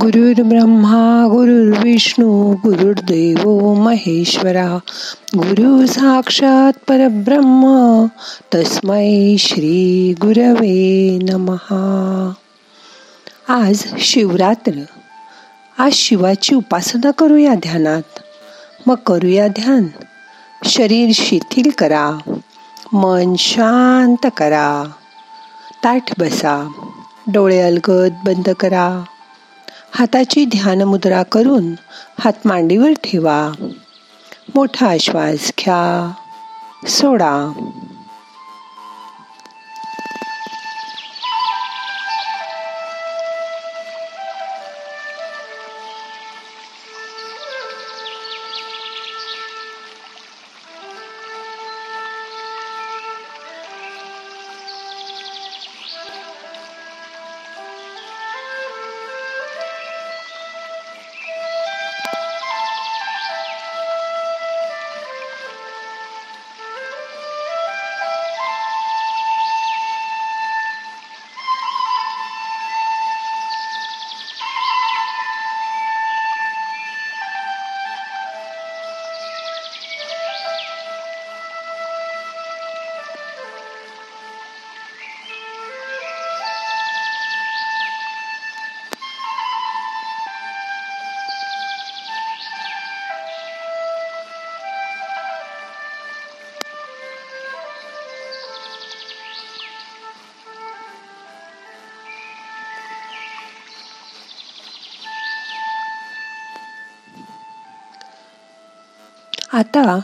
गुरुर् ब्रह्मा गुरुर्विष्णू गुरुर्देव महेश्वरा. गुरु साक्षात परब्रह्म तस्मै श्री गुरवे नमहा आज शिवरात्र. आज शिवाची उपासना करूया ध्यानात. मग करूया ध्यान. शरीर शिथिल करा. मन शांत करा. ताठ बसा. डोळे अलगद बंद करा. हाताची ध्यान मुद्रा करून हात मांडीवर ठेवा. मोठा श्वास घ्या. सोडा. आता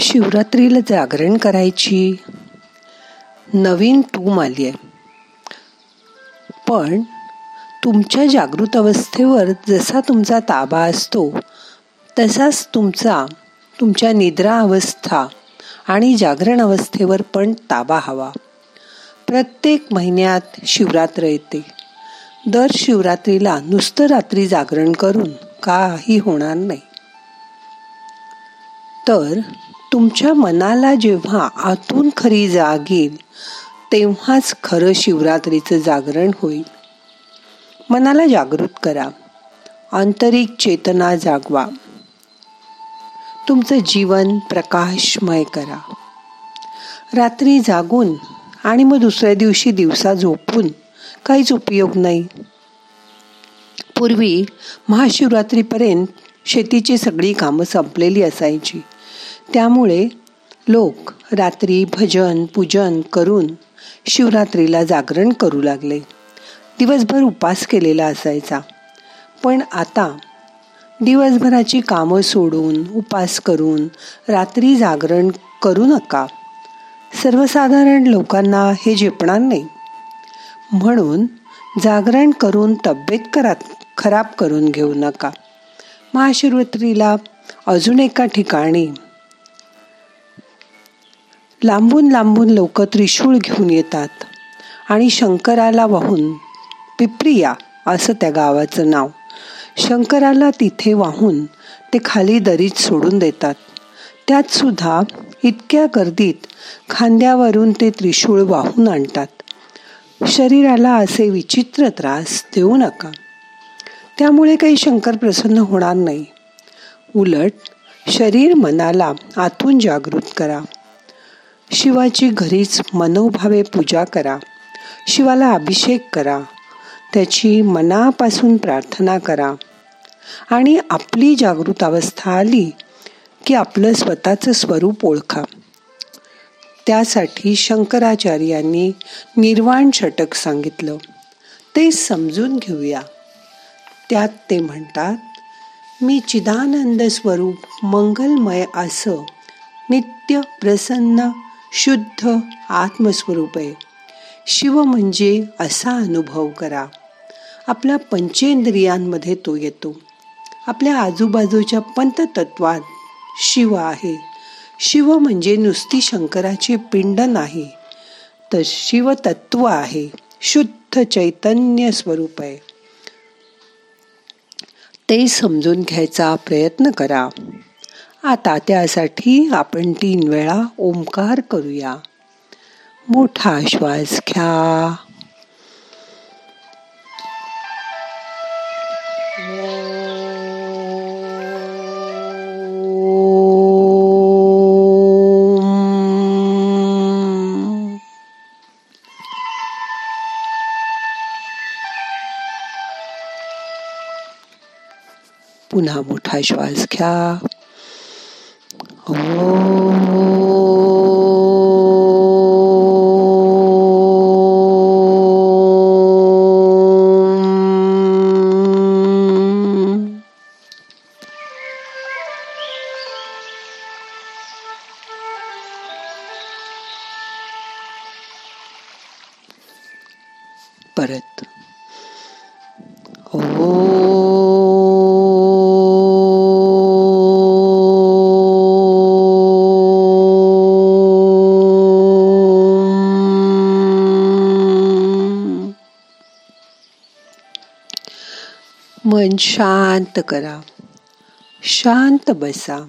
शिवरात्रीला जागरण करायची. नवीन टूम आली आहे पण तुमच्या जागृत अवस्थेवर जसा तुमचा ताबा असतो तसाच तुमचा तुमच्या निद्रा अवस्था आणि जागरण अवस्थेवर पण ताबा हवा. प्रत्येक महिन्यात शिवरात्र येते. दर शिवरात्रीला नुसतं रात्री जागरण करून काही होणार नाही. तर तुमच्या मनाला जेव्हा आतून खरी जाग येईल तेव्हाच खरं शिवरात्रीचं जागरण होईल. मनाला जागृत करा. आंतरिक चेतना जागवा. तुमचं जीवन प्रकाशमय करा. रात्री जागून आणि मग दुसऱ्या दिवशी दिवसा झोपून काहीच उपयोग नाही. पूर्वी महाशिवरात्रीपर्यंत शेतीची सगळी कामं संपलेली असायची. त्यामुळे लोक रात्री भजन पूजन करून शिवरात्रीला जागरण करू लागले. दिवसभर उपास केलेला असायचा. पण आता दिवसभराची कामं सोडून उपास करून रात्री जागरण करू नका. सर्वसाधारण लोकांना हे झेपणार नाही. म्हणून जागरण करून तब्येत करा खराब करून घेऊ नका. महाशिवरात्रीला अजून एका ठिकाणी लांबून लांबून लोक त्रिशूळ घेऊन येतात. आणि शंकराला वाहून पिप्रिया असं त्या गावाचं नाव. शंकराला तिथे वाहून ते खाली दरीत सोडून देतात. त्यात सुद्धा इतक्या गर्दीत खांद्यावरून ते त्रिशूळ वाहून आणतात. शरीराला असे विचित्र त्रास देऊ नका. त्यामुळे काही शंकर प्रसन्न होणार नाही. उलट शरीर मनाला आतून जागृत करा. शिवाची घरीच मनोभावे पूजा करा. शिवाला अभिषेक करा. त्याची मनापासून प्रार्थना करा. आणि आपली जागृत अवस्था आली की आपलं स्वतःचं स्वरूप ओळखा. त्यासाठी शंकराचार्यांनी निर्वाण षटक सांगितलं. ते समजून घेऊया. त्यात ते म्हणतात मी चिदानंद स्वरूप मंगलमय असं नित्य प्रसन्न शुद्ध आत्मस्वरूप आहे. शिव म्हणजे असा अनुभव करा. आपल्या पंचेंद्रियांमध्ये तो येतो. आपल्या आजूबाजूच्या पंततत्वात शिव आहे. शिव म्हणजे नुसती शंकराची पिंड नाही तर शिवतत्व आहे. शुद्ध चैतन्य स्वरूप आहे. ते समजून घ्यायचा प्रयत्न करा. आता त्यासाठी आपण तीन वेळा ओंकार करूया. मोठा श्वास घ्या. पुन्हा मोठा श्वास घ्या. Para. मन शांत करा. शांत बसा.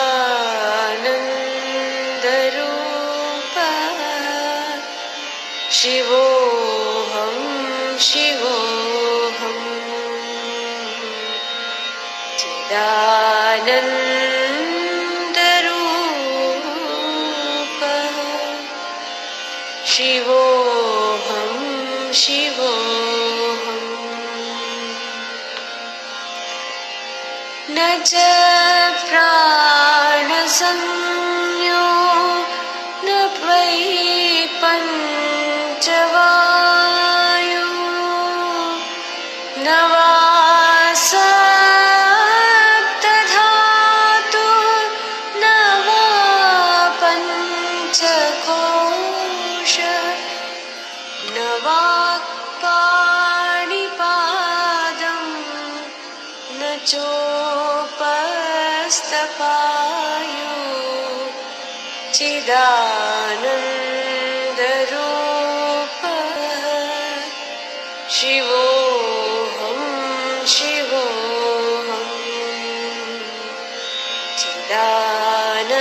शिवोऽहम् न च प्राणसंज्ञो न चोपस्तपायु चिदानन्दरूपः। शिवोऽहं शिवोऽहम् चिदानन्दरूपः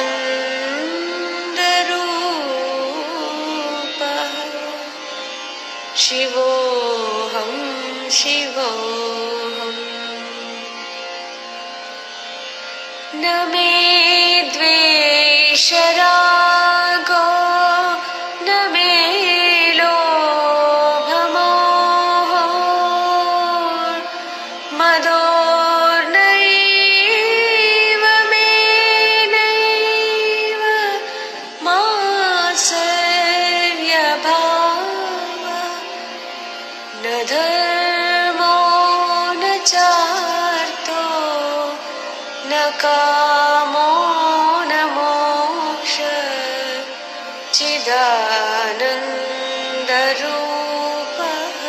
चिदानन्दरूपः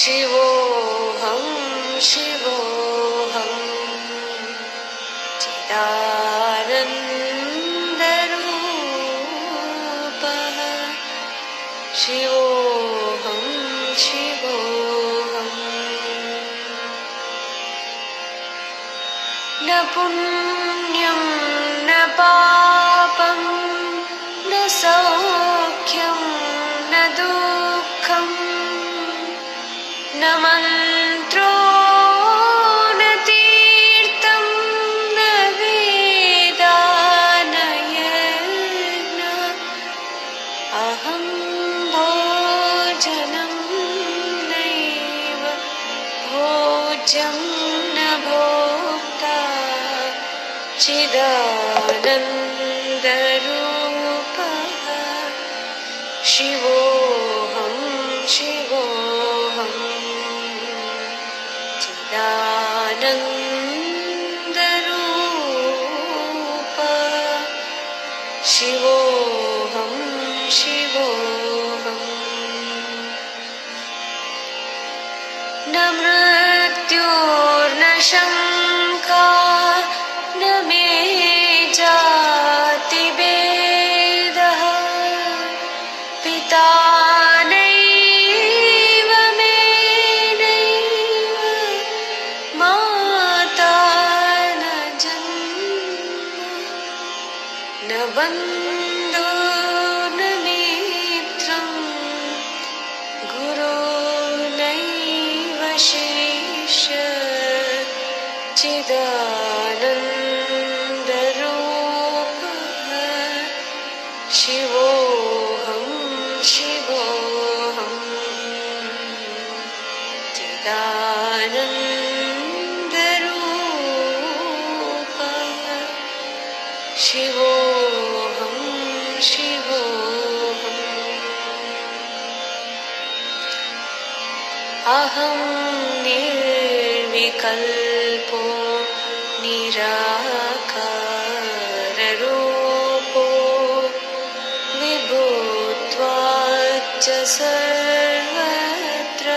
शिवोऽहं शिवोऽहम् चिदानन्दरूपः शिवोऽहं शिवोऽहम् न पुण्यं न पापं भोज्यं न भोक्ता चिदानन्दरूपः। शिवोऽहं शिवोऽहं चिदानन्दरूपः। शिवोऽहं शिवोऽहम् न मृत्युर्न शङ्का न मे जातिभेदः पिता नैव मे नैव माता न जन्म। न बन्धो शिवोऽहं शिवोऽहम् अहं निर्विकल्पो निराकाररूपो। विभूत्वाच्च सर्वत्र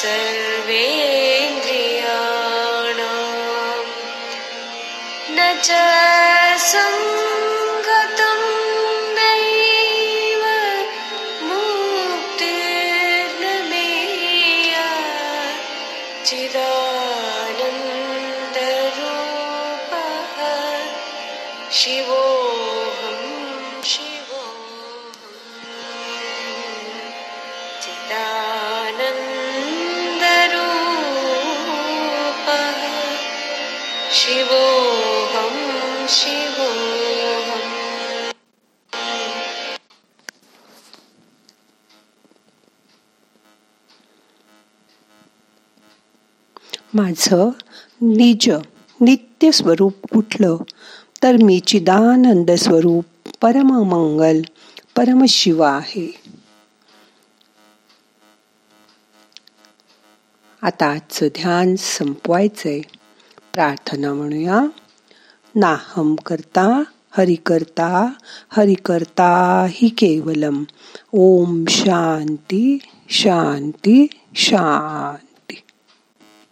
सर्वेन्द्रियाणाम् न च सङ्गतं नैव मुक्तिर्न मेया चिदानन्दरूपः शिवोऽहं शिवोऽहम् चिदानन्दरूपः शिवोऽहं माझं निज नित्य स्वरूप कुठलं? तर मी चिदानंद स्वरूप परममंगल परमशिव आहे. आता आजचं ध्यान संपवायचंय. प्रार्थना म्हणूया. नाहम करता हरि करता हरि करता हि केवलम. ओम शांती शांती शांती.